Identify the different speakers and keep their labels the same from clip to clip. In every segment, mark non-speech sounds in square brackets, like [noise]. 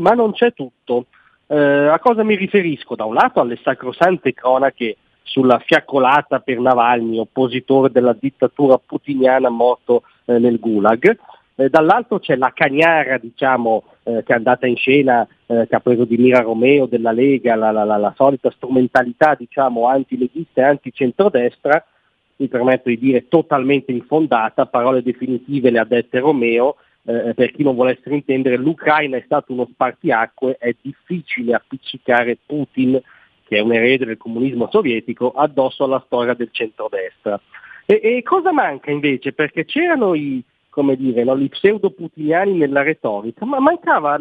Speaker 1: ma non c'è tutto. Eh, a cosa mi riferisco? Da un lato alle sacrosante cronache sulla fiaccolata per Navalny, oppositore della dittatura putiniana morto eh, nel Gulag, eh, dall'altro c'è la cagnara diciamo, eh, che è andata in scena, eh, che ha preso di mira Romeo della Lega, la, la, la, la solita strumentalità diciamo, antileghista e anticentrodestra, mi permetto di dire totalmente infondata, parole definitive le ha dette Romeo, eh, per chi non volesse intendere, l'Ucraina è stato uno spartiacque, è difficile appiccicare Putin, che è un erede del comunismo sovietico, addosso alla storia del centrodestra. E, e cosa manca invece? Perché c'erano i, come dire, no, gli pseudo-putiniani nella retorica, ma mancava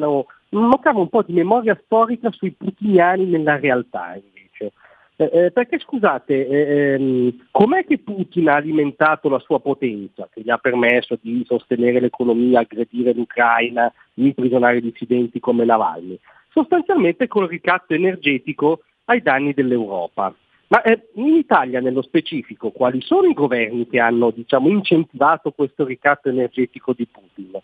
Speaker 1: un po' di memoria storica sui putiniani nella realtà invece. Eh, eh, perché scusate, eh, ehm, com'è che Putin ha alimentato la sua potenza, che gli ha permesso di sostenere l'economia, aggredire l'Ucraina, imprigionare dissidenti come Navalny? Sostanzialmente col ricatto energetico ai danni dell'Europa. Ma eh, in Italia nello specifico quali sono i governi che hanno diciamo, incentivato questo ricatto energetico di Putin?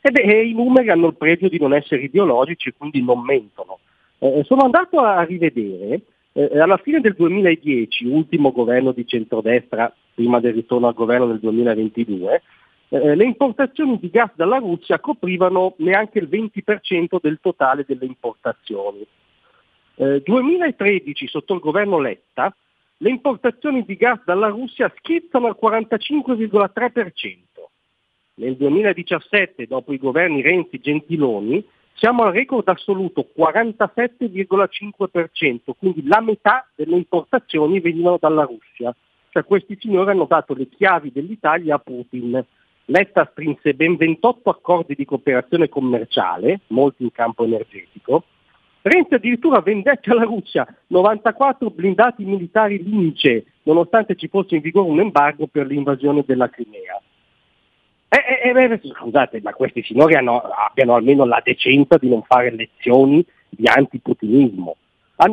Speaker 1: E beh, i numeri hanno il pregio di non essere ideologici e quindi non mentono. Eh, sono andato a rivedere, eh, alla fine del 2010, ultimo governo di centrodestra prima del ritorno al governo del 2022, eh, le importazioni di gas dalla Russia coprivano neanche il 20% del totale delle importazioni. 2013 eh, sotto il governo Letta le importazioni di gas dalla Russia schizzano al 45,3%. Nel 2017, dopo i governi Renzi e Gentiloni, siamo al record assoluto 47,5%, quindi la metà delle importazioni venivano dalla Russia. Cioè questi signori hanno dato le chiavi dell'Italia a Putin. Letta strinse ben 28 accordi di cooperazione commerciale, molti in campo energetico, Renzi addirittura vendette alla Russia 94 blindati militari Lince, nonostante ci fosse in vigore un embargo per l'invasione della Crimea. Eh, eh, eh, scusate, ma questi signori hanno, abbiano almeno la decenza di non fare lezioni di antiputinismo,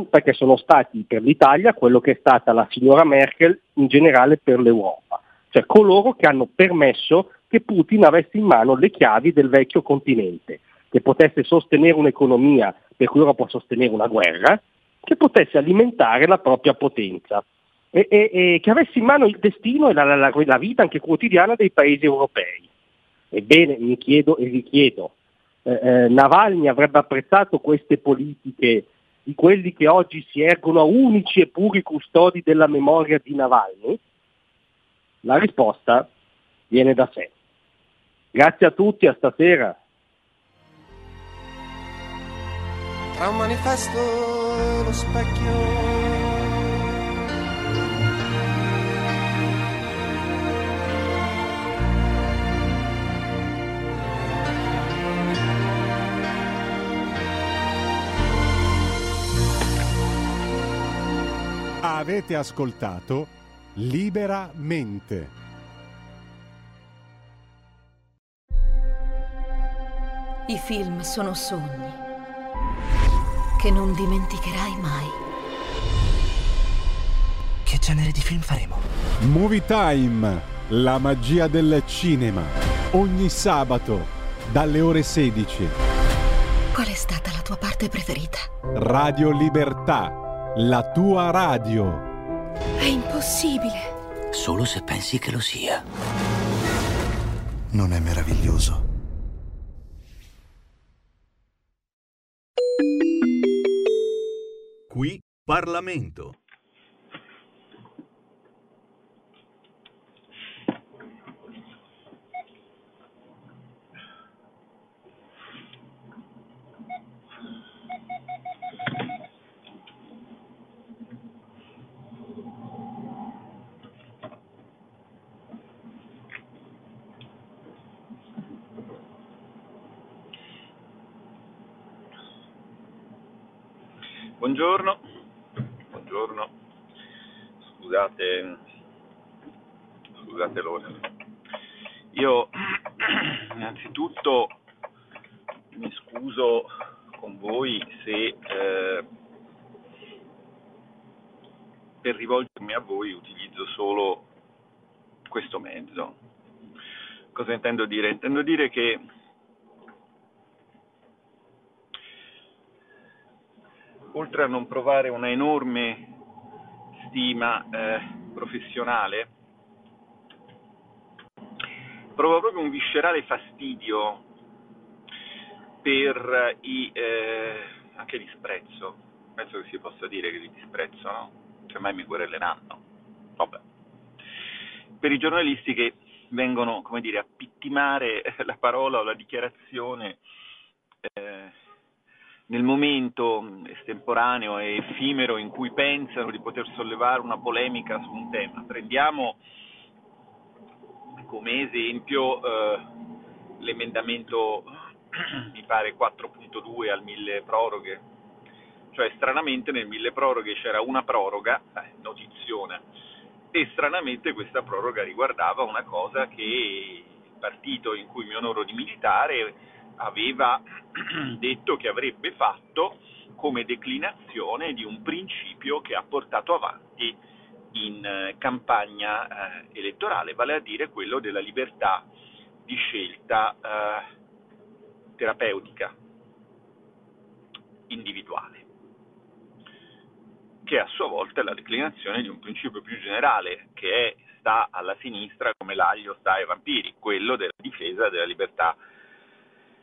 Speaker 1: perché sono stati per l'Italia quello che è stata la signora Merkel in generale per l'Europa, cioè coloro che hanno permesso che Putin avesse in mano le chiavi del vecchio continente, che potesse sostenere un'economia per cui ora può sostenere una guerra, che potesse alimentare la propria potenza. E, e, e che avesse in mano il destino e la, la, la, vita anche quotidiana dei paesi europei. Ebbene, mi chiedo e vi chiedo, eh, eh, Navalny avrebbe apprezzato queste politiche di quelli che oggi si ergono a unici e puri custodi della memoria di Navalny? La risposta viene da sé. Grazie a tutti, a stasera.
Speaker 2: tra un manifesto e lo specchio.
Speaker 3: Avete ascoltato Liberamente.
Speaker 4: I film sono sogni che non dimenticherai mai.
Speaker 5: Che genere di film faremo?
Speaker 3: Movie Time, la magia del cinema. Ogni sabato, dalle ore 16.
Speaker 4: Qual è stata la tua parte preferita?
Speaker 3: Radio Libertà, la tua radio.
Speaker 4: È impossibile.
Speaker 5: Solo se pensi che lo sia.
Speaker 6: Non è meraviglioso?
Speaker 7: Qui Parlamento.
Speaker 8: Buongiorno, buongiorno, scusate, scusate l'ora. Io [clears throat] innanzitutto mi scuso con voi se eh, per rivolgermi a voi utilizzo solo questo mezzo. Cosa intendo dire? Intendo dire che oltre a non provare una enorme stima eh, professionale, provo proprio un viscerale fastidio per i, eh, anche disprezzo, penso che si possa dire che li disprezzo, no? Semmai mi quereleranno, vabbè. Per i giornalisti che vengono, come dire, a pittimare la parola o la dichiarazione eh, nel momento estemporaneo e effimero in cui pensano di poter sollevare una polemica su un tema. Prendiamo come esempio eh, l'emendamento, [clears throat] mi pare 4.2 al mille proroghe, cioè stranamente nel mille proroghe c'era una proroga, eh, notizione, e stranamente questa proroga riguardava una cosa che il partito in cui mi onoro di militare aveva [clears throat] detto che avrebbe fatto come declinazione di un principio che ha portato avanti in eh, campagna eh, elettorale, vale a dire quello della libertà di scelta eh, terapeutica individuale, che a sua volta è la declinazione di un principio più generale che è, sta alla sinistra come l'aglio sta ai vampiri, quello della difesa della libertà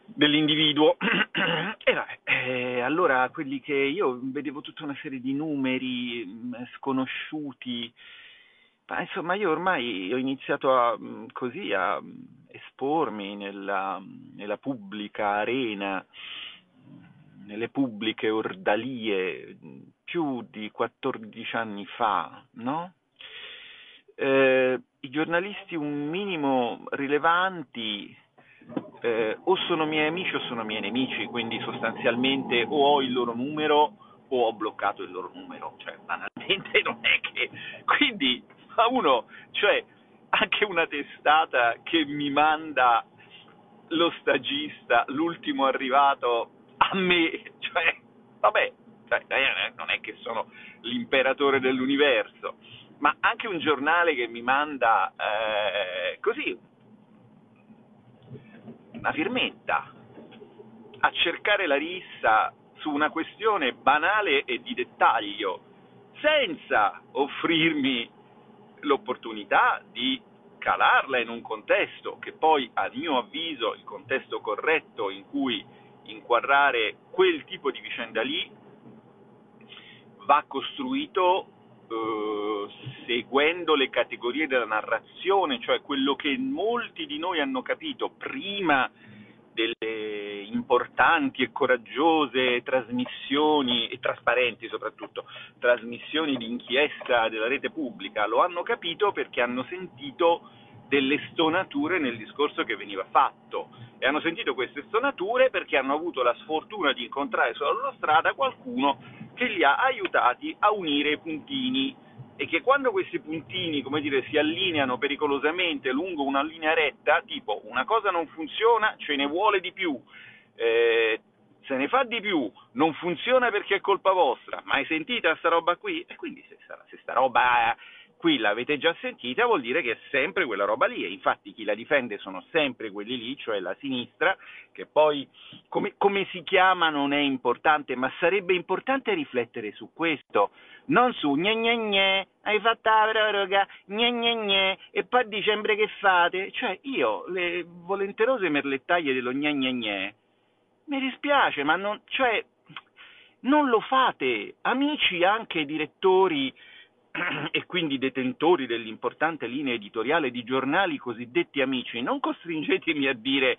Speaker 8: dell'individuo. [clears throat] e vabbè, eh, allora quelli che io vedevo tutta una serie di numeri mh, mm, sconosciuti, ma insomma io ormai ho iniziato a, mh, così a mh, espormi nella, nella pubblica arena, nelle pubbliche ordalie più di 14 anni fa, no? Eh, I giornalisti un minimo rilevanti eh, o sono miei amici o sono miei nemici, quindi sostanzialmente o ho il loro numero o ho bloccato il loro numero, cioè banalmente non è che... [laughs] Quindi a uno, cioè anche una testata che mi manda lo stagista, l'ultimo arrivato a me, [laughs] cioè vabbè, cioè, eh, non è che sono l'imperatore dell'universo, ma anche un giornale che mi manda eh, così una firmetta a cercare la rissa su una questione banale e di dettaglio, senza offrirmi l'opportunità di calarla in un contesto che poi a mio avviso il contesto corretto in cui inquadrare quel tipo di vicenda lì va costruito eh, seguendo le categorie della narrazione, cioè quello che molti di noi hanno capito prima delle importanti e coraggiose trasmissioni, e trasparenti soprattutto, trasmissioni di inchiesta della rete pubblica, lo hanno capito perché hanno sentito delle stonature nel discorso che veniva fatto. E hanno sentito queste stonature perché hanno avuto la sfortuna di incontrare sulla loro strada qualcuno che li ha aiutati a unire i puntini. E che quando questi puntini, come dire, si allineano pericolosamente lungo una linea retta, tipo una cosa non funziona, ce ne vuole di più, eh, se ne fa di più, non funziona perché è colpa vostra, ma hai sentita sta roba qui? E quindi se se sta roba qui l'avete già sentita, vuol dire che è sempre quella roba lì. E infatti chi la difende sono sempre quelli lì, cioè la sinistra, che poi come, come si chiama non è importante, ma sarebbe importante riflettere su questo, non su gne gne gne, hai fatto la proroga, gne gne gne, e poi a dicembre che fate? Cioè io, le volenterose merlettaglie dello gne gne gne, mi dispiace, ma non, cioè, non lo fate, amici anche direttori [clears throat] e quindi detentori dell'importante linea editoriale di giornali cosiddetti amici, non costringetemi a dire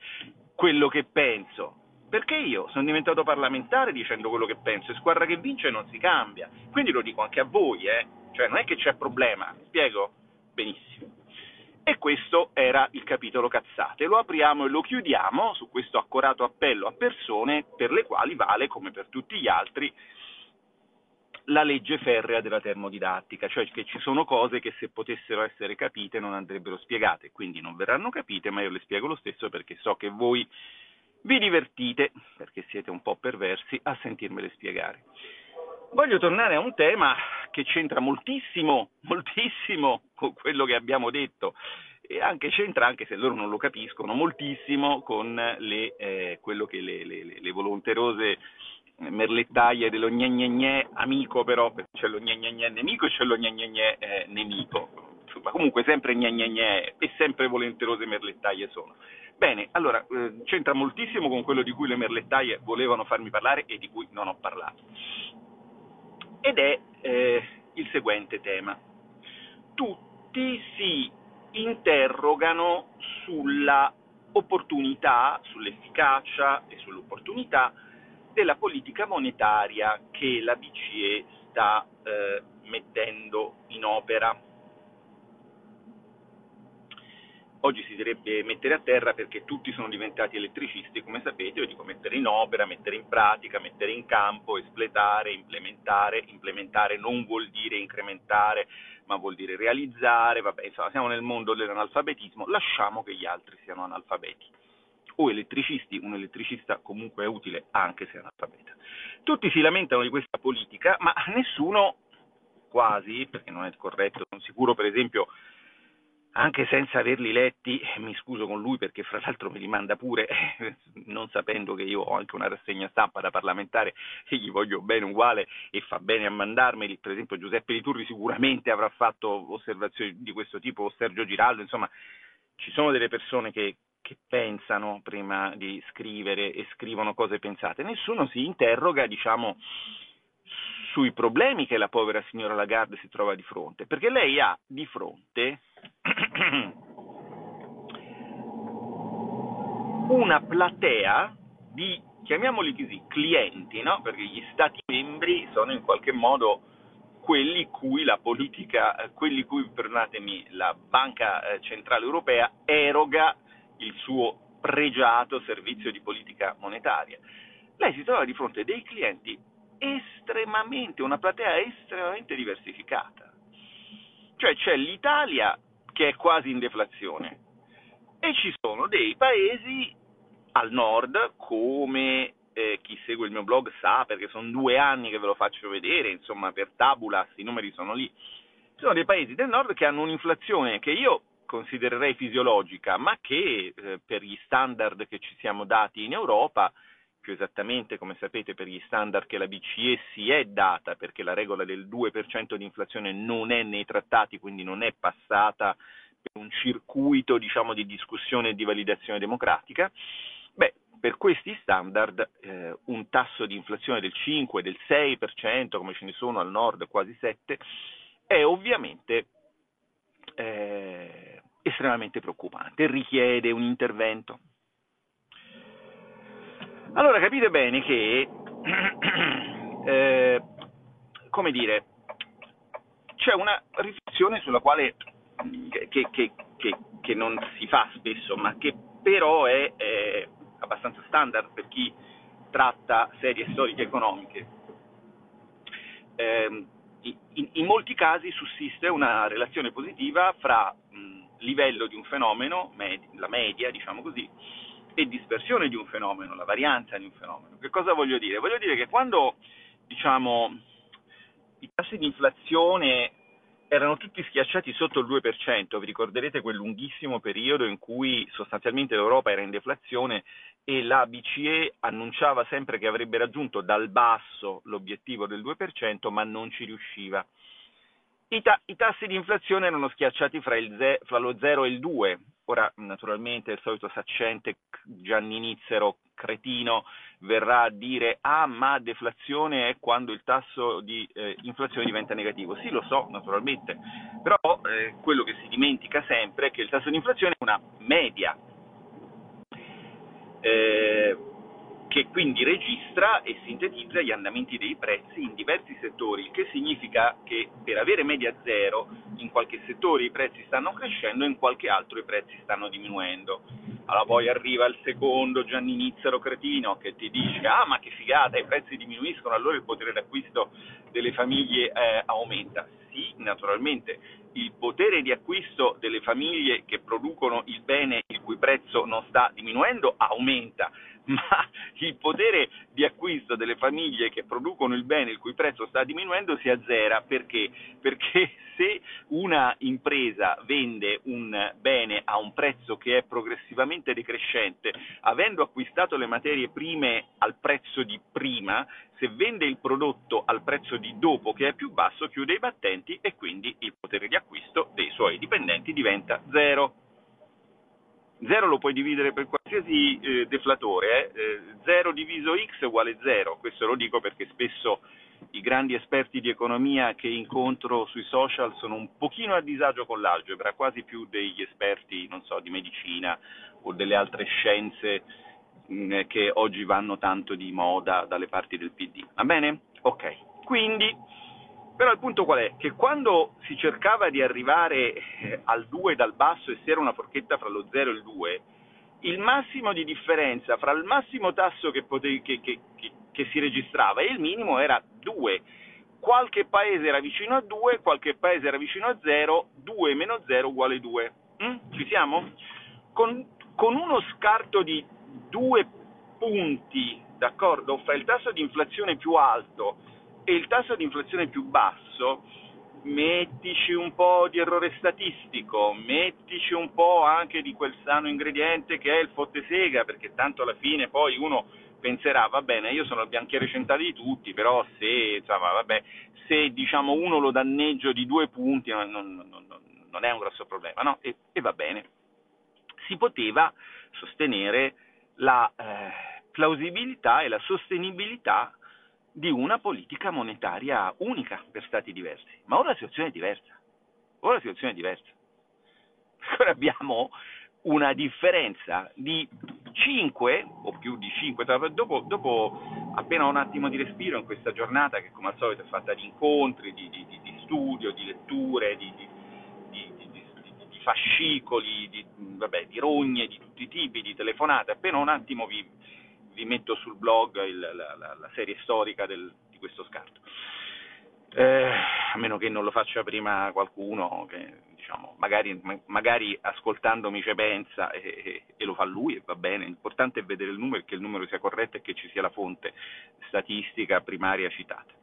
Speaker 8: quello che penso, perché io sono diventato parlamentare dicendo quello che penso e squadra che vince non si cambia, quindi lo dico anche a voi, eh? cioè non è che c'è problema, mi spiego? Benissimo. E questo era il capitolo cazzate. Lo apriamo e lo chiudiamo su questo accorato appello a persone per le quali vale, come per tutti gli altri, la legge ferrea della termodidattica, cioè che ci sono cose che se potessero essere capite non andrebbero spiegate, quindi non verranno capite, ma io le spiego lo stesso perché so che voi vi divertite, perché siete un po' perversi, a sentirmele spiegare. Voglio tornare a un tema che c'entra moltissimo, [laughs] moltissimo con quello che abbiamo detto e anche c'entra, anche se loro non lo capiscono, moltissimo con le, eh, quello che le, le, le volonterose merlettaie dello gne gne gne amico però, perché c'è lo gne gne gne nemico e c'è lo gne gne gne eh, nemico. Insomma, comunque sempre gne gne gne e sempre volenterose merlettaie sono. Bene, allora, eh, c'entra moltissimo con quello di cui le merlettaie volevano farmi parlare e di cui non ho parlato. Ed è eh, il seguente tema. Tutti si interrogano sulla opportunità, sull'efficacia e sull'opportunità della politica monetaria che la BCE sta eh, mettendo in opera. Oggi si dovrebbe mettere a terra perché tutti sono diventati elettricisti, come sapete, io dico mettere in opera, mettere in pratica, mettere in campo, espletare, implementare. Implementare non vuol dire incrementare, ma vuol dire realizzare, vabbè, insomma, siamo nel mondo dell'analfabetismo, lasciamo che gli altri siano analfabeti. O elettricisti, un elettricista comunque è utile anche se è analfabeta. Tutti si lamentano di questa politica, ma nessuno, quasi, perché non è corretto, sono sicuro per esempio anche senza averli letti, mi scuso con lui perché fra l'altro me li manda pure, [laughs] non sapendo che io ho anche una rassegna stampa da parlamentare e gli voglio bene uguale e fa bene a mandarmeli, per esempio Giuseppe Liturri sicuramente avrà fatto osservazioni di questo tipo, o Sergio Giraldo, insomma ci sono delle persone che, che pensano prima di scrivere e scrivono cose pensate, nessuno si interroga, diciamo, sui problemi che la povera signora Lagarde si trova di fronte, perché lei ha di fronte [clears throat] una platea di, chiamiamoli così, clienti, no? perché gli Stati membri sono in qualche modo quelli cui la politica, quelli cui, perdonatemi, la Banca eh, Centrale Europea eroga il suo pregiato servizio di politica monetaria. Lei si trova di fronte a dei clienti estremamente, una platea estremamente diversificata. Cioè c'è l'Italia che è quasi in deflazione e ci sono dei paesi al nord come eh, chi segue il mio blog sa perché sono due anni che ve lo faccio vedere, insomma per tabulas i numeri sono lì. Ci sono dei paesi del nord che hanno un'inflazione che io considererei fisiologica, ma che eh, per gli standard che ci siamo dati in Europa più esattamente, come sapete, per gli standard che la BCE si è data, perché la regola del 2% di inflazione non è nei trattati, quindi non è passata per un circuito diciamo, di discussione e di validazione democratica, beh, per questi standard eh, un tasso di inflazione del 5, del 6%, come ce ne sono al nord, quasi 7%, è ovviamente eh, estremamente preoccupante, richiede un intervento. Allora capite bene che, [clears throat] eh, come dire, c'è una riflessione sulla quale, che, che, che, che, non si fa spesso, ma che però è, è abbastanza standard per chi tratta serie storiche economiche. Eh, in, in, molti casi sussiste una relazione positiva fra livello di un fenomeno, med- la media, diciamo così, e dispersione di un fenomeno, la varianza di un fenomeno. Che cosa voglio dire? Voglio dire che quando diciamo, i tassi di inflazione erano tutti schiacciati sotto il 2%, vi ricorderete quel lunghissimo periodo in cui sostanzialmente l'Europa era in deflazione e la BCE annunciava sempre che avrebbe raggiunto dal basso l'obiettivo del 2%, ma non ci riusciva. I, ta- I, tassi di inflazione erano schiacciati fra, ze- fra, lo 0 e il 2. Ora, naturalmente, il solito saccente Gianni Nizzero, cretino, verrà a dire ah, ma deflazione è quando il tasso di eh, inflazione diventa negativo. Sì, lo so, naturalmente, però eh, quello che si dimentica sempre è che il tasso di inflazione è una media. Eh, che quindi registra e sintetizza gli andamenti dei prezzi in diversi settori, il che significa che per avere media zero in qualche settore i prezzi stanno crescendo e in qualche altro i prezzi stanno diminuendo. Allora poi arriva il secondo Gianni Nizzaro cretino che ti dice ah ma che figata i prezzi diminuiscono allora il potere d'acquisto delle famiglie eh, aumenta. Sì, naturalmente il potere di acquisto delle famiglie che producono il bene il cui prezzo non sta diminuendo aumenta, [laughs] ma il potere di acquisto delle famiglie che producono il bene il cui prezzo sta diminuendo si azzera perché? Perché se una impresa vende un bene a un prezzo che è progressivamente decrescente, avendo acquistato le materie prime al prezzo di prima, se vende il prodotto al prezzo di dopo che è più basso, chiude i battenti e quindi il potere di acquisto dei suoi dipendenti diventa zero. 0 lo puoi dividere per qualsiasi eh, deflatore, eh. 0 diviso x uguale 0, questo lo dico perché spesso i grandi esperti di economia che incontro sui social sono un pochino a disagio con l'algebra, quasi più degli esperti, non so, di medicina o delle altre scienze mh, mm, che oggi vanno tanto di moda dalle parti del PD. Va bene? Ok. Quindi però il punto qual è? Che quando si cercava di arrivare eh, al 2 dal basso e si era una forchetta fra lo 0 e il 2, il massimo di differenza fra il massimo tasso che, potevi, che, che, che si registrava e il minimo era 2. Qualche paese era vicino a 2, qualche paese era vicino a 0, 2 meno 0 uguale 2. Mm? Ci siamo? Con, con uno scarto di 2 punti, d'accordo, fra il tasso di inflazione più alto e il tasso di inflazione più basso, mettici un po' di errore statistico, mettici un po' anche di quel sano ingrediente che è il fotte sega, perché tanto alla fine poi uno penserà, va bene, io sono il bianchiere centrale di tutti, però se, insomma, vabbè, se diciamo, uno lo danneggio di due punti non, non, non, non è un grosso problema, no? E, e, va bene. Si poteva sostenere la eh, plausibilità e la sostenibilità di una politica monetaria unica per stati diversi. Ma ora la situazione è diversa. Ora la situazione è diversa. [laughs] Ora abbiamo una differenza di 5 o più di 5, dopo, dopo, appena un attimo di respiro in questa giornata che come al solito è fatta di incontri, di, di, di studio, di letture, di, di fascicoli, di, vabbè, di rogne di tutti i tipi, di telefonate, appena un attimo vi, vi metto sul blog il, la, la, la, serie storica del, di questo scarto. Eh, a meno che non lo faccia prima qualcuno che diciamo, magari, magari, ascoltandomi ci pensa e, e, e, lo fa lui e va bene, l'importante è vedere il numero, che il numero sia corretto e che ci sia la fonte statistica primaria citata.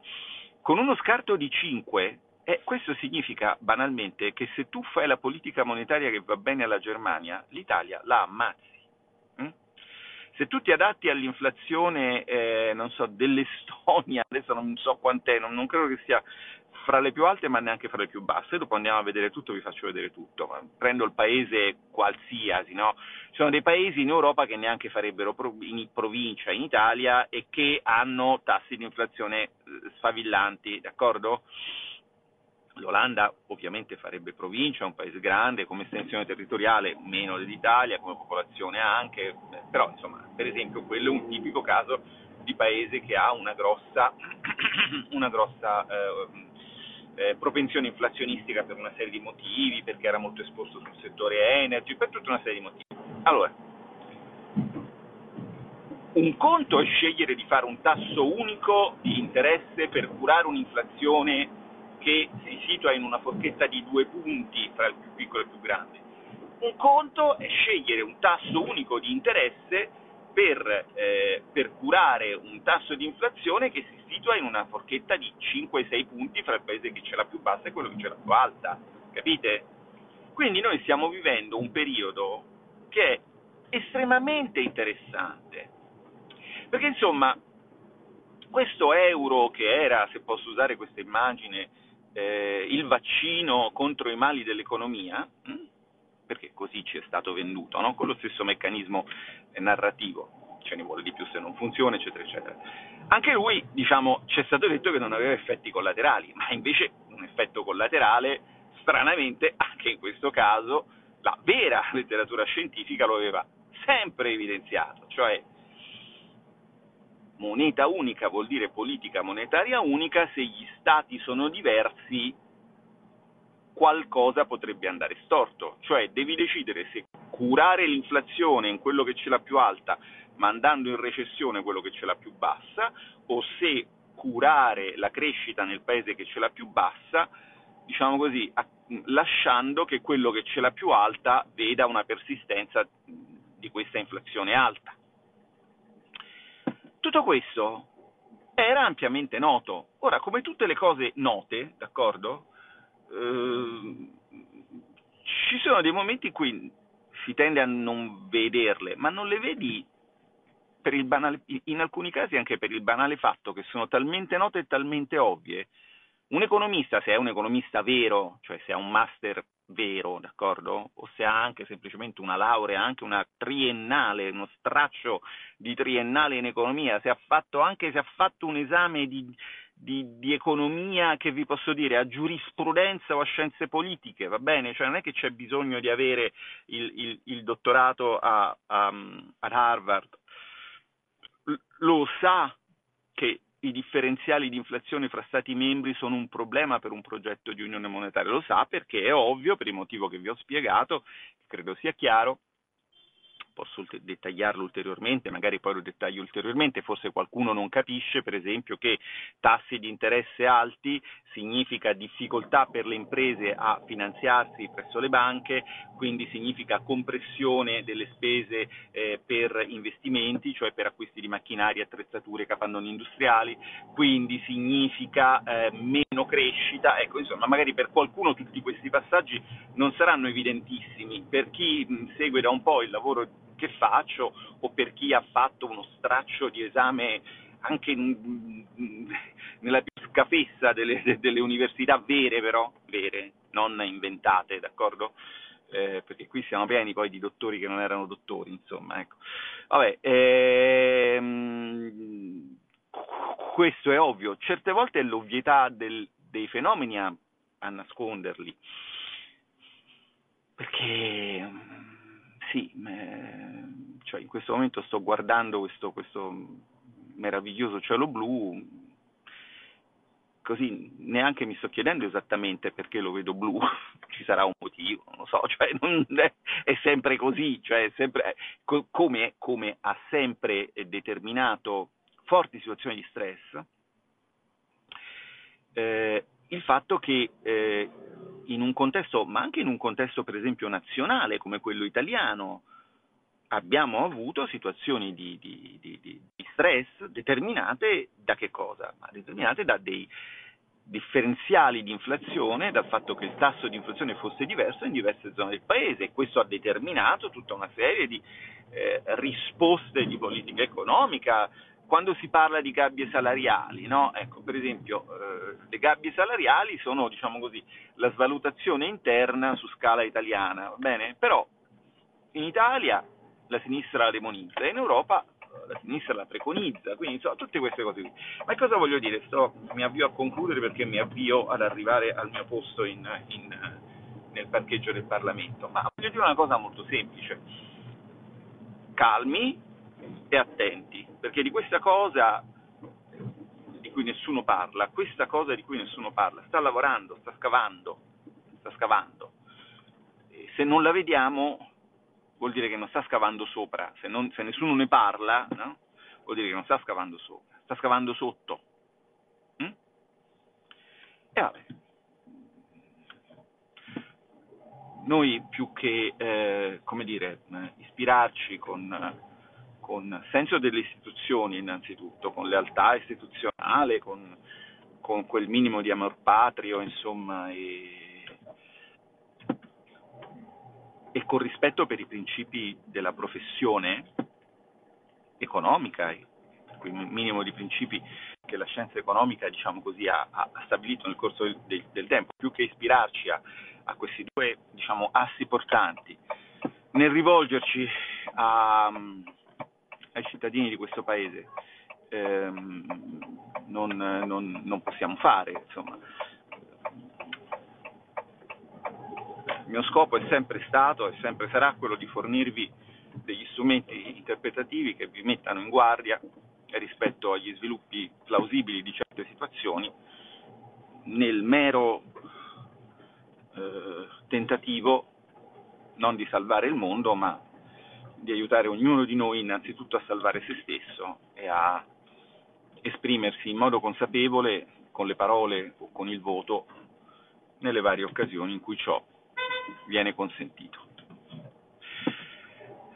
Speaker 8: Con uno scarto di 5, eh, questo significa banalmente che se tu fai la politica monetaria che va bene alla Germania, l'Italia la ammazzi se tu ti adatti all'inflazione, eh, non so, dell'Estonia, [laughs] adesso non so quant'è, non, non, credo che sia fra le più alte ma neanche fra le più basse, dopo andiamo a vedere tutto, vi faccio vedere tutto, prendo il paese qualsiasi, no? Ci sono dei paesi in Europa che neanche farebbero in provincia in Italia e che hanno tassi di inflazione eh, sfavillanti, d'accordo? L'Olanda ovviamente farebbe provincia, è un paese grande, come estensione territoriale meno dell'Italia, come popolazione anche, però insomma per esempio quello è un tipico caso di paese che ha una grossa, [clears throat] una grossa eh, eh, propensione inflazionistica per una serie di motivi, perché era molto esposto sul settore energy, per tutta una serie di motivi. Allora, un conto è scegliere di fare un tasso unico di interesse per curare un'inflazione che si situa in una forchetta di due punti fra il più piccolo e il più grande. Un conto è scegliere un tasso unico di interesse per, eh, per curare un tasso di inflazione che si situa in una forchetta di 5-6 punti fra il paese che ce l'ha più bassa e quello che ce l'ha più alta, capite? Quindi noi stiamo vivendo un periodo che è estremamente interessante, perché insomma questo euro che era, se posso usare questa immagine, eh, il vaccino contro i mali dell'economia, hm? perché così ci è stato venduto, no? con lo stesso meccanismo narrativo, ce ne vuole di più se non funziona, eccetera, eccetera. Anche lui, diciamo, ci è stato detto che non aveva effetti collaterali, ma invece un effetto collaterale, stranamente, anche in questo caso, la vera letteratura scientifica lo aveva sempre evidenziato, cioè moneta unica vuol dire politica monetaria unica, se gli stati sono diversi qualcosa potrebbe andare storto, cioè devi decidere se curare l'inflazione in quello che ce l'ha più alta mandando in recessione quello che ce l'ha più bassa o se curare la crescita nel paese che ce l'ha più bassa, diciamo così, lasciando che quello che ce l'ha più alta veda una persistenza di questa inflazione alta. Tutto questo era ampiamente noto. Ora, come tutte le cose note, d'accordo? Eh, ci sono dei momenti in cui si tende a non vederle, ma non le vedi banale, in alcuni casi anche per il banale fatto che sono talmente note e talmente ovvie. Un economista, se è un economista vero, cioè se ha un master vero, d'accordo? O se ha anche semplicemente una laurea, anche una triennale, uno straccio di triennale in economia, se ha fatto anche se ha fatto un esame di, di, di, economia che vi posso dire a giurisprudenza o a scienze politiche, va bene? Cioè non è che c'è bisogno di avere il, il, il dottorato a, a, ad Harvard, lo sa che i differenziali di inflazione fra Stati membri sono un problema per un progetto di unione monetaria, lo sa perché è ovvio, per il motivo che vi ho spiegato, credo sia chiaro, posso dettagliarlo ulteriormente, magari poi lo dettaglio ulteriormente, forse qualcuno non capisce per esempio che tassi di interesse alti significa difficoltà per le imprese a finanziarsi presso le banche, quindi significa compressione delle spese eh, per investimenti, cioè per acquisti di macchinari, attrezzature, capannoni industriali, quindi significa eh, meno crescita, ecco insomma magari per qualcuno tutti questi passaggi non saranno evidentissimi, per chi segue da un po' il lavoro che faccio o per chi ha fatto uno straccio di esame anche in, nella più scafessa delle, delle, università vere però, vere, non inventate, d'accordo? Eh, perché qui siamo pieni poi di dottori che non erano dottori, insomma, ecco. Vabbè, ehm, questo è ovvio, certe volte è l'ovvietà del, dei fenomeni a, a nasconderli, perché sì, eh, cioè in questo momento sto guardando questo, questo meraviglioso cielo blu, così neanche mi sto chiedendo esattamente perché lo vedo blu, [laughs] ci sarà un motivo, non lo so, [laughs] cioè non è, è, sempre così, cioè sempre, come, come, ha sempre determinato forti situazioni di stress, eh, il fatto che eh, in un contesto, ma anche in un contesto per esempio nazionale come quello italiano, abbiamo avuto situazioni di, di, di, di, stress determinate da che cosa? Ma determinate da dei differenziali di inflazione, dal fatto che il tasso di inflazione fosse diverso in diverse zone del paese e questo ha determinato tutta una serie di eh, risposte di politica economica, quando si parla di gabbie salariali, no? ecco, per esempio, eh, le gabbie salariali sono, diciamo così, la svalutazione interna su scala italiana, va bene? Però in Italia la sinistra la demonizza, in Europa la sinistra la preconizza, quindi insomma, tutte queste cose qui. Ma cosa voglio dire? Sto, mi avvio a concludere perché mi avvio ad arrivare al mio posto in, in, nel parcheggio del Parlamento, ma voglio dire una cosa molto semplice. Calmi e attenti, perché di questa cosa di cui nessuno parla, questa cosa di cui nessuno parla, sta lavorando, sta scavando, sta scavando. E se non la vediamo vuol dire che non sta scavando sopra, se, non, se nessuno ne parla, no? vuol dire che non sta scavando sopra, sta scavando sotto. Mm? E vabbè. Noi più che, eh, come dire, eh, ispirarci con, con senso delle istituzioni innanzitutto, con lealtà istituzionale, con, con quel minimo di amor patrio, insomma, e, e con rispetto per i principi della professione economica, quel minimo di principi che la scienza economica diciamo così, ha, ha, stabilito nel corso del, del, tempo, più che ispirarci a, a questi due diciamo, assi portanti, nel rivolgerci a, ai cittadini di questo paese ehm, non, non, non, possiamo fare. Insomma. Il mio scopo è sempre stato e sempre sarà quello di fornirvi degli strumenti interpretativi che vi mettano in guardia rispetto agli sviluppi plausibili di certe situazioni nel mero eh, tentativo non di salvare il mondo, ma di aiutare ognuno di noi innanzitutto a salvare se stesso e a esprimersi in modo consapevole con le parole o con il voto nelle varie occasioni in cui ciò viene consentito.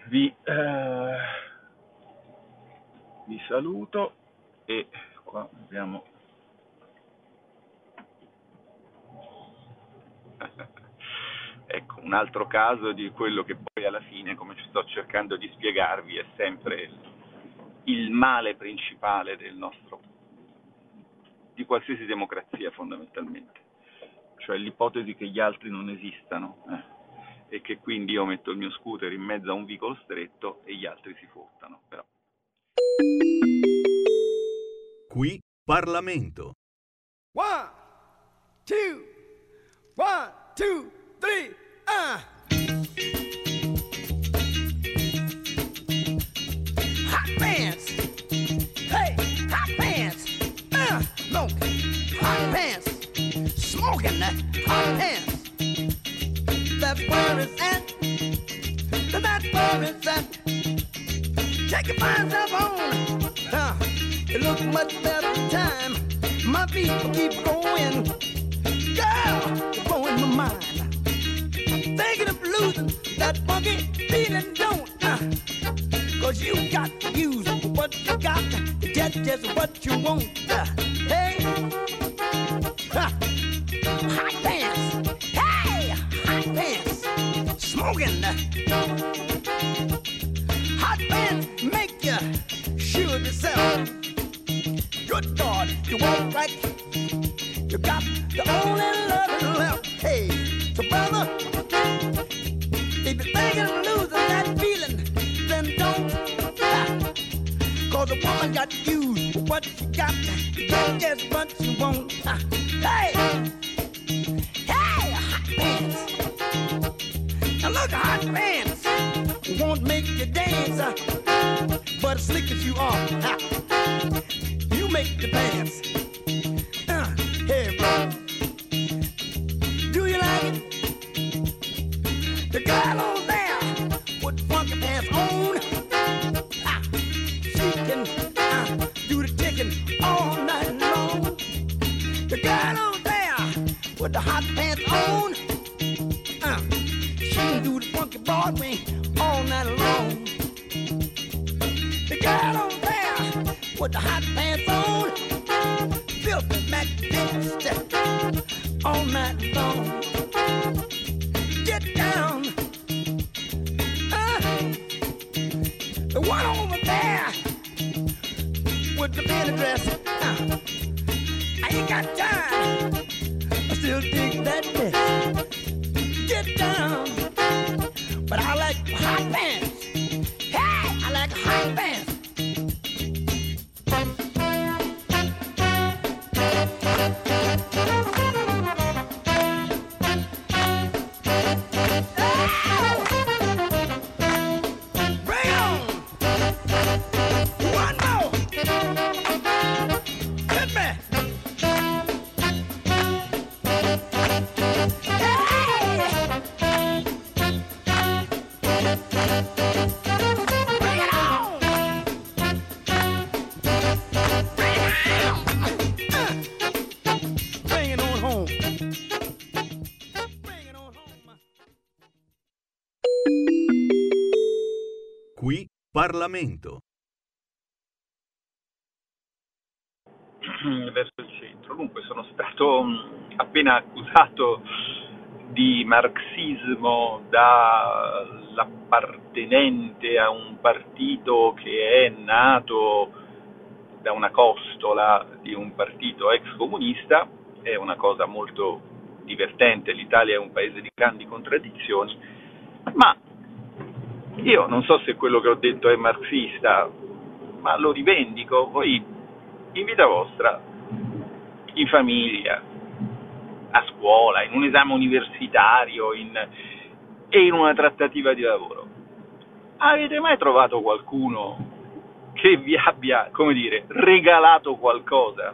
Speaker 8: Vi, eh, vi saluto e qua abbiamo ecco un altro caso di quello che poi alla fine come ci sto cercando di spiegarvi è sempre il, il male principale del nostro di qualsiasi democrazia fondamentalmente cioè l'ipotesi che gli altri non esistano eh e che quindi io metto il mio scooter in mezzo a un vicolo stretto e gli altri si fottano. Però.
Speaker 7: Qui Parlamento.
Speaker 2: One, two, one, two, three, ah! Hot pants! Hey, hot pants! Uh, no, hot pants! Smoking that hot pants! That's where it's at. That's where it's at. Take your fine stuff on. Uh, it looks much better time. My feet keep going. Girl, blowing my mind. Thinking of losing that funky feeling, don't uh, Cause you got to use what you got to get just what you want. Uh, hey, uh, hot pants. Hey, hot pants. Smoking. Hot pants make you sure yourself. Good God, you walk right. You got the only love left. Hey, thinking of losing that feeling, then don't. Ah, Cause a woman got to what she got just what she. Ah, Hey, hey, hot pants. Now look, hot pants won't make you dance, uh, but as slick as you are, you make the pants. With the hot pants on, filthy Mac all night long. Get down. Uh, the one over there with the belly dress. Uh, I ain't got time. I still dig that dress. Get down. But I like hot pants.
Speaker 7: Parlamento. [clears throat]
Speaker 8: verso il centro. Dunque sono stato mh, appena accusato di marxismo dall'appartenente a un partito che è nato da una costola di un partito ex comunista, è una cosa molto divertente, l'Italia è un paese di grandi contraddizioni, ma io non so se quello che ho detto è marxista, ma lo rivendico, voi in vita vostra, in famiglia, a scuola, in un esame universitario in- e in una trattativa di lavoro, avete mai trovato qualcuno che vi abbia, come dire, regalato qualcosa?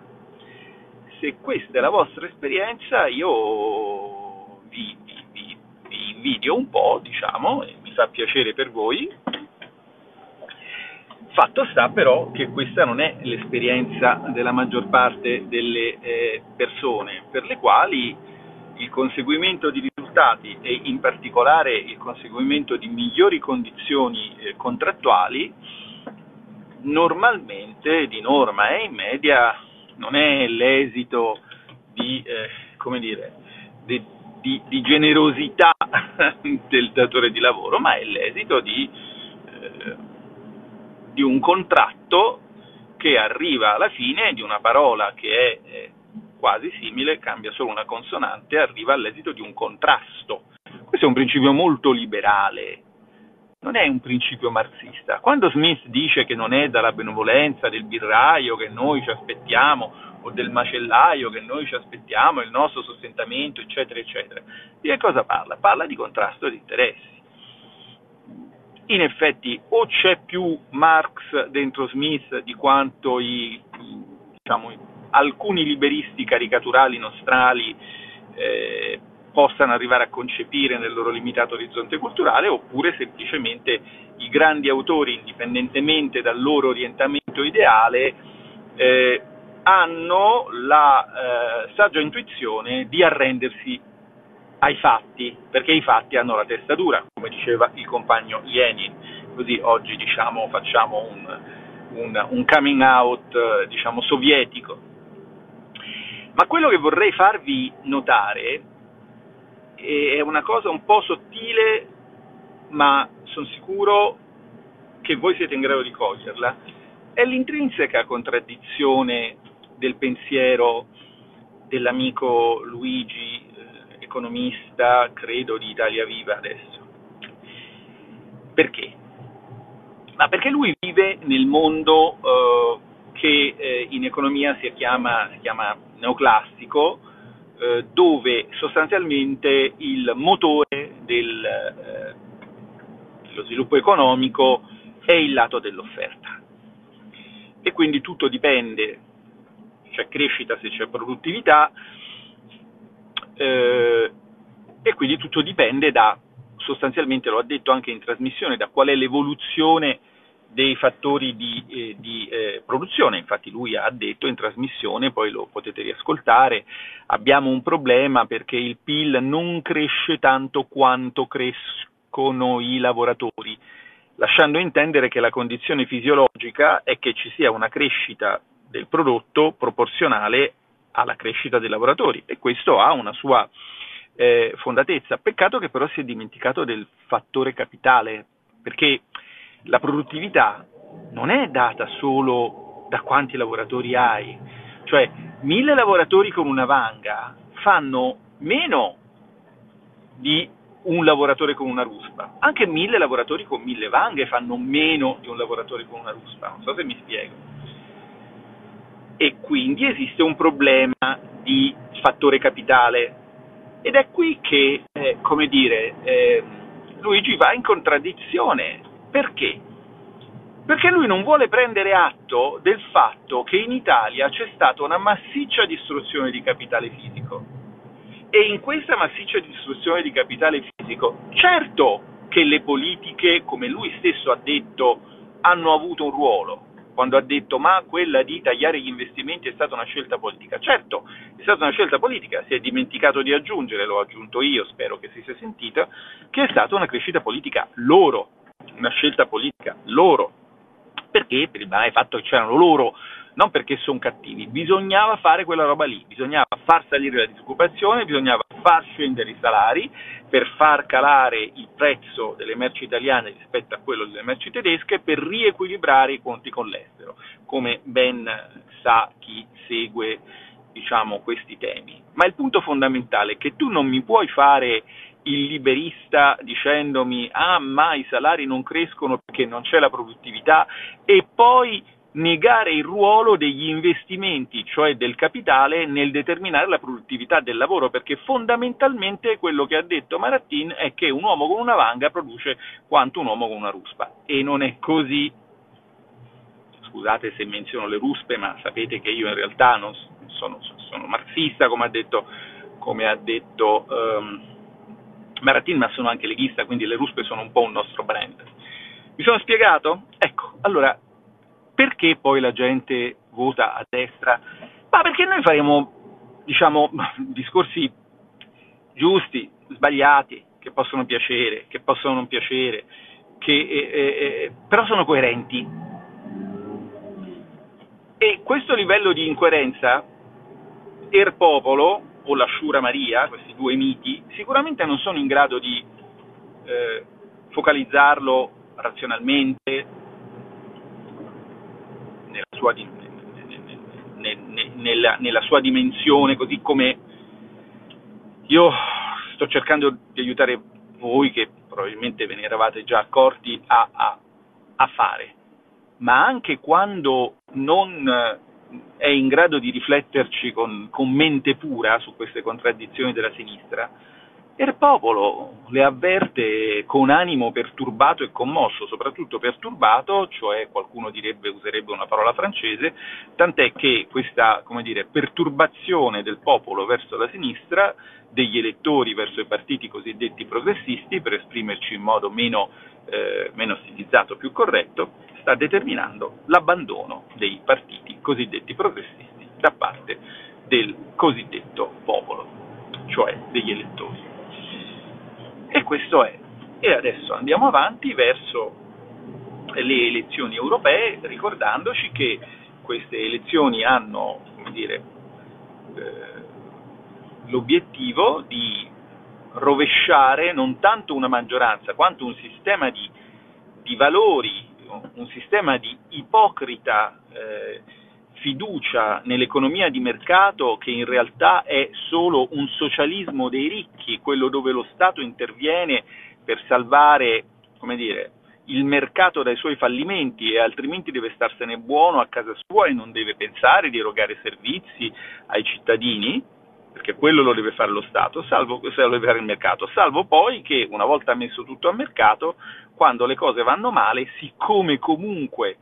Speaker 8: Se questa è la vostra esperienza, io vi, vi- vi- vi invidio un po', diciamo, fa piacere per voi, Fatto sta però che questa non è l'esperienza della maggior parte delle eh, persone, per le quali il conseguimento di risultati e in particolare il conseguimento di migliori condizioni eh, contrattuali normalmente, di norma e in media, non è l'esito di, eh, dire, di, di, di, generosità [laughs] del datore di lavoro, ma è l'esito di, eh, di un contratto che arriva alla fine di una parola che è quasi simile, cambia solo una consonante, arriva all'esito di un contrasto. Questo è un principio molto liberale, non è un principio marxista. Quando Smith dice che non è dalla benevolenza del birraio che noi ci aspettiamo o del macellaio che noi ci aspettiamo il nostro sostentamento, eccetera, eccetera, di che cosa parla? Parla di contrasto di interessi. In effetti o c'è più Marx dentro Smith di quanto i, diciamo, alcuni liberisti caricaturali nostrali eh, possano arrivare a concepire nel loro limitato orizzonte culturale, oppure semplicemente i grandi autori, indipendentemente dal loro orientamento ideale, eh, hanno la eh, saggia intuizione di arrendersi ai fatti, perché i fatti hanno la testa dura, come diceva il compagno Lenin. Così oggi diciamo, facciamo un, un, un coming out diciamo, sovietico ma quello che vorrei farvi notare è una cosa un po' sottile, ma sono sicuro che voi siete in grado di coglierla, è l'intrinseca contraddizione del pensiero dell'amico Luigi, eh, economista, credo, di Italia Viva adesso. Perché? Ma perché lui vive nel mondo eh, che eh, in economia si chiama, si chiama neoclassico, eh, dove sostanzialmente il motore del, eh, dello sviluppo economico è il lato dell'offerta. E quindi tutto dipende, c'è crescita se c'è produttività, eh, e quindi tutto dipende da, sostanzialmente lo ha detto anche in trasmissione, da qual è l'evoluzione dei fattori di, eh, di eh, produzione, infatti lui ha detto in trasmissione, poi lo potete riascoltare, abbiamo un problema perché il PIL non cresce tanto quanto crescono i lavoratori, lasciando intendere che la condizione fisiologica è che ci sia una crescita del prodotto proporzionale alla crescita dei lavoratori e questo ha una sua eh, fondatezza. Peccato che però si è dimenticato del fattore capitale, perché la produttività non è data solo da quanti lavoratori hai, cioè mille lavoratori con una vanga fanno meno di un lavoratore con una ruspa, anche mille lavoratori con mille vanghe fanno meno di un lavoratore con una ruspa, non so se mi spiego. E quindi esiste un problema di fattore capitale. Ed è qui che, eh, come dire, eh, Luigi va in contraddizione perché? Perché lui non vuole prendere atto del fatto che in Italia c'è stata una massiccia distruzione di capitale fisico. E in questa massiccia distruzione di capitale fisico, certo che le politiche, come lui stesso ha detto, hanno avuto un ruolo, quando ha detto ma quella di tagliare gli investimenti è stata una scelta politica. Certo, è stata una scelta politica, si è dimenticato di aggiungere, l'ho aggiunto io, spero che si sia sentita, che è stata una crescita politica loro, una scelta politica loro. Perché? Per il banale fatto che c'erano loro, non perché sono cattivi, bisognava fare quella roba lì, bisognava far salire la disoccupazione, bisognava far scendere i salari per far calare il prezzo delle merci italiane rispetto a quello delle merci tedesche per riequilibrare i conti con l'estero, come ben sa chi segue diciamo, questi temi. Ma il punto fondamentale è che tu non mi puoi fare il liberista dicendomi ah ma i salari non crescono perché non c'è la produttività e poi negare il ruolo degli investimenti, cioè del capitale, nel determinare la produttività del lavoro, perché fondamentalmente quello che ha detto Maratin è che un uomo con una vanga produce quanto un uomo con una ruspa e non è così. Scusate se menziono le ruspe, ma sapete che io in realtà non sono, sono marxista, come ha detto, come ha detto um, Maratin, ma sono anche leghista, quindi le ruspe sono un po' un nostro brand. Mi sono spiegato? Ecco, allora, perché poi la gente vota a destra? Ma perché noi faremo, diciamo, [laughs] discorsi giusti, sbagliati, che possono piacere, che possono non piacere, che eh, eh, eh però sono coerenti. E questo livello di incoerenza, Er Popolo o la Shura Maria, questi due miti, sicuramente non sono in grado di eh, focalizzarlo razionalmente nella sua, nella, nella sua dimensione, così come io sto cercando di aiutare voi che probabilmente ve ne eravate già accorti a, a, a fare, ma anche quando non è in grado di rifletterci con, con mente pura su queste contraddizioni della sinistra, il popolo le avverte con animo perturbato e commosso, soprattutto perturbato, cioè qualcuno direbbe, userebbe una parola francese, tant'è che questa dire, perturbazione del popolo verso la sinistra, degli elettori verso i partiti cosiddetti progressisti, per esprimerci in modo meno, eh, meno stilizzato, più corretto, sta determinando l'abbandono dei partiti cosiddetti progressisti da parte del cosiddetto popolo, cioè degli elettori. E questo è. E adesso andiamo avanti verso le elezioni europee, ricordandoci che queste elezioni hanno dire, eh, l'obiettivo di rovesciare non tanto una maggioranza quanto un sistema di, di valori, un sistema di ipocrita eh, fiducia nell'economia di mercato che in realtà è solo un socialismo dei ricchi, quello dove lo Stato interviene per salvare, dire, il mercato dai suoi fallimenti e altrimenti deve starsene buono a casa sua e non deve pensare di erogare servizi ai cittadini, perché quello lo deve fare lo Stato, salvo, lo deve fare il mercato, salvo poi che una volta messo tutto a mercato, quando le cose vanno male, siccome comunque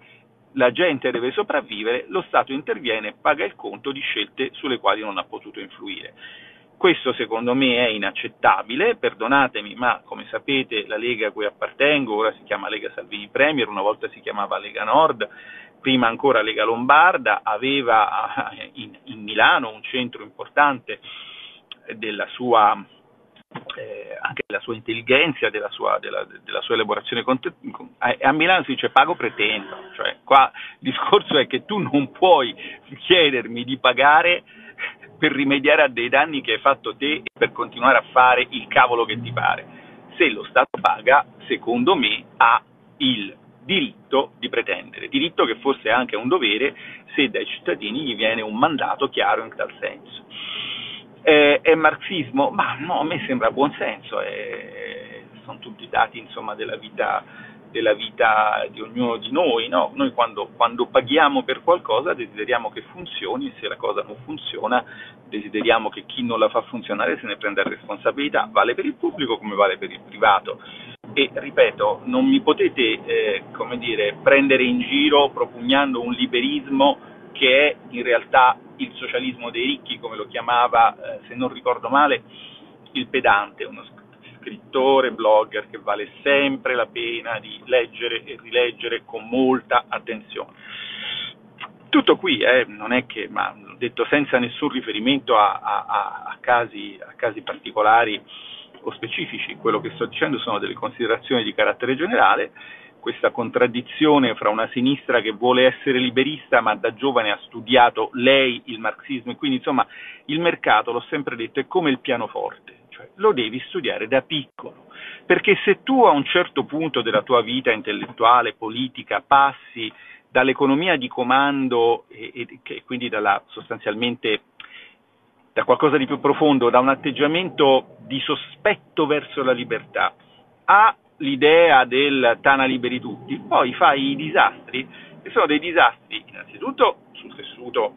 Speaker 8: la gente deve sopravvivere, lo Stato interviene e paga il conto di scelte sulle quali non ha potuto influire. Questo secondo me è inaccettabile, perdonatemi, ma come sapete la Lega a cui appartengo ora si chiama Lega Salvini Premier, una volta si chiamava Lega Nord, prima ancora Lega Lombarda, aveva in, in Milano un centro importante della sua eh, anche della sua intelligenza, della sua, della, della sua elaborazione. A, Milano si dice pago pretendo, cioè qua il discorso è che tu non puoi chiedermi di pagare per rimediare a dei danni che hai fatto te e per continuare a fare il cavolo che ti pare. Se lo Stato paga, secondo me, ha il diritto di pretendere, diritto che forse è anche un dovere se dai cittadini gli viene un mandato chiaro in tal senso eh, è marxismo? Ma no, a me sembra buon senso, eh, sono tutti dati insomma, della, vita, della, vita, di ognuno di noi. No? Noi quando, quando, paghiamo per qualcosa desideriamo che funzioni se la cosa non funziona desideriamo che chi non la fa funzionare se ne prenda responsabilità. Vale per il pubblico come vale per il privato. E ripeto, non mi potete eh, dire, prendere in giro propugnando un liberismo che è in realtà il socialismo dei ricchi, come lo chiamava, eh, se non ricordo male, il pedante, uno scrittore, blogger che vale sempre la pena di leggere e rileggere con molta attenzione. Tutto qui, eh, non è che, ma detto senza nessun riferimento a, a, a, casi, a casi particolari o specifici, quello che sto dicendo sono delle considerazioni di carattere generale, questa contraddizione fra una sinistra che vuole essere liberista ma da giovane ha studiato lei il marxismo. E quindi insomma il mercato, l'ho sempre detto, è come il pianoforte, cioè lo devi studiare da piccolo, perché se tu a un certo punto della tua vita intellettuale, politica, passi dall'economia di comando e, e quindi dalla, sostanzialmente da qualcosa di più profondo, da un atteggiamento di sospetto verso la libertà, a l'idea del Tana liberi tutti, poi fai i disastri, che sono dei disastri innanzitutto sul tessuto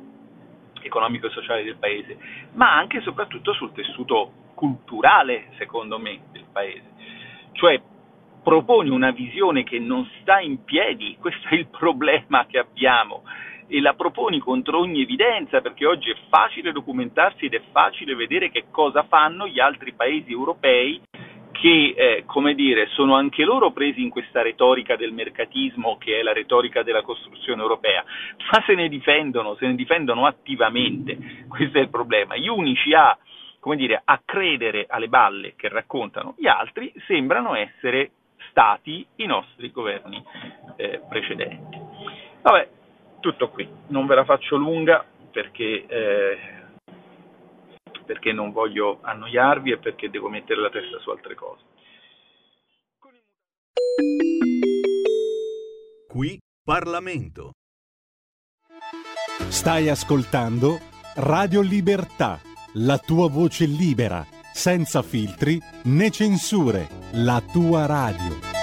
Speaker 8: economico e sociale del paese, ma anche e soprattutto sul tessuto culturale, secondo me, del paese. Cioè proponi una visione che non sta in piedi, [laughs] questo è il problema che abbiamo, e la proponi contro ogni evidenza, perché oggi è facile documentarsi ed è facile vedere che cosa fanno gli altri paesi europei che, eh, come dire, sono anche loro presi in questa retorica del mercatismo che è la retorica della costruzione europea, ma se ne difendono, se ne difendono attivamente, questo è il problema. Gli unici a, come dire, a credere alle balle che raccontano gli altri sembrano essere stati i nostri governi eh, precedenti. Vabbè, Tutto qui, non ve la faccio lunga perché, eh, perché non voglio annoiarvi e perché devo mettere la testa su altre cose.
Speaker 7: Qui Parlamento.
Speaker 3: Stai ascoltando Radio Libertà, la tua voce libera, senza filtri né censure, la tua radio.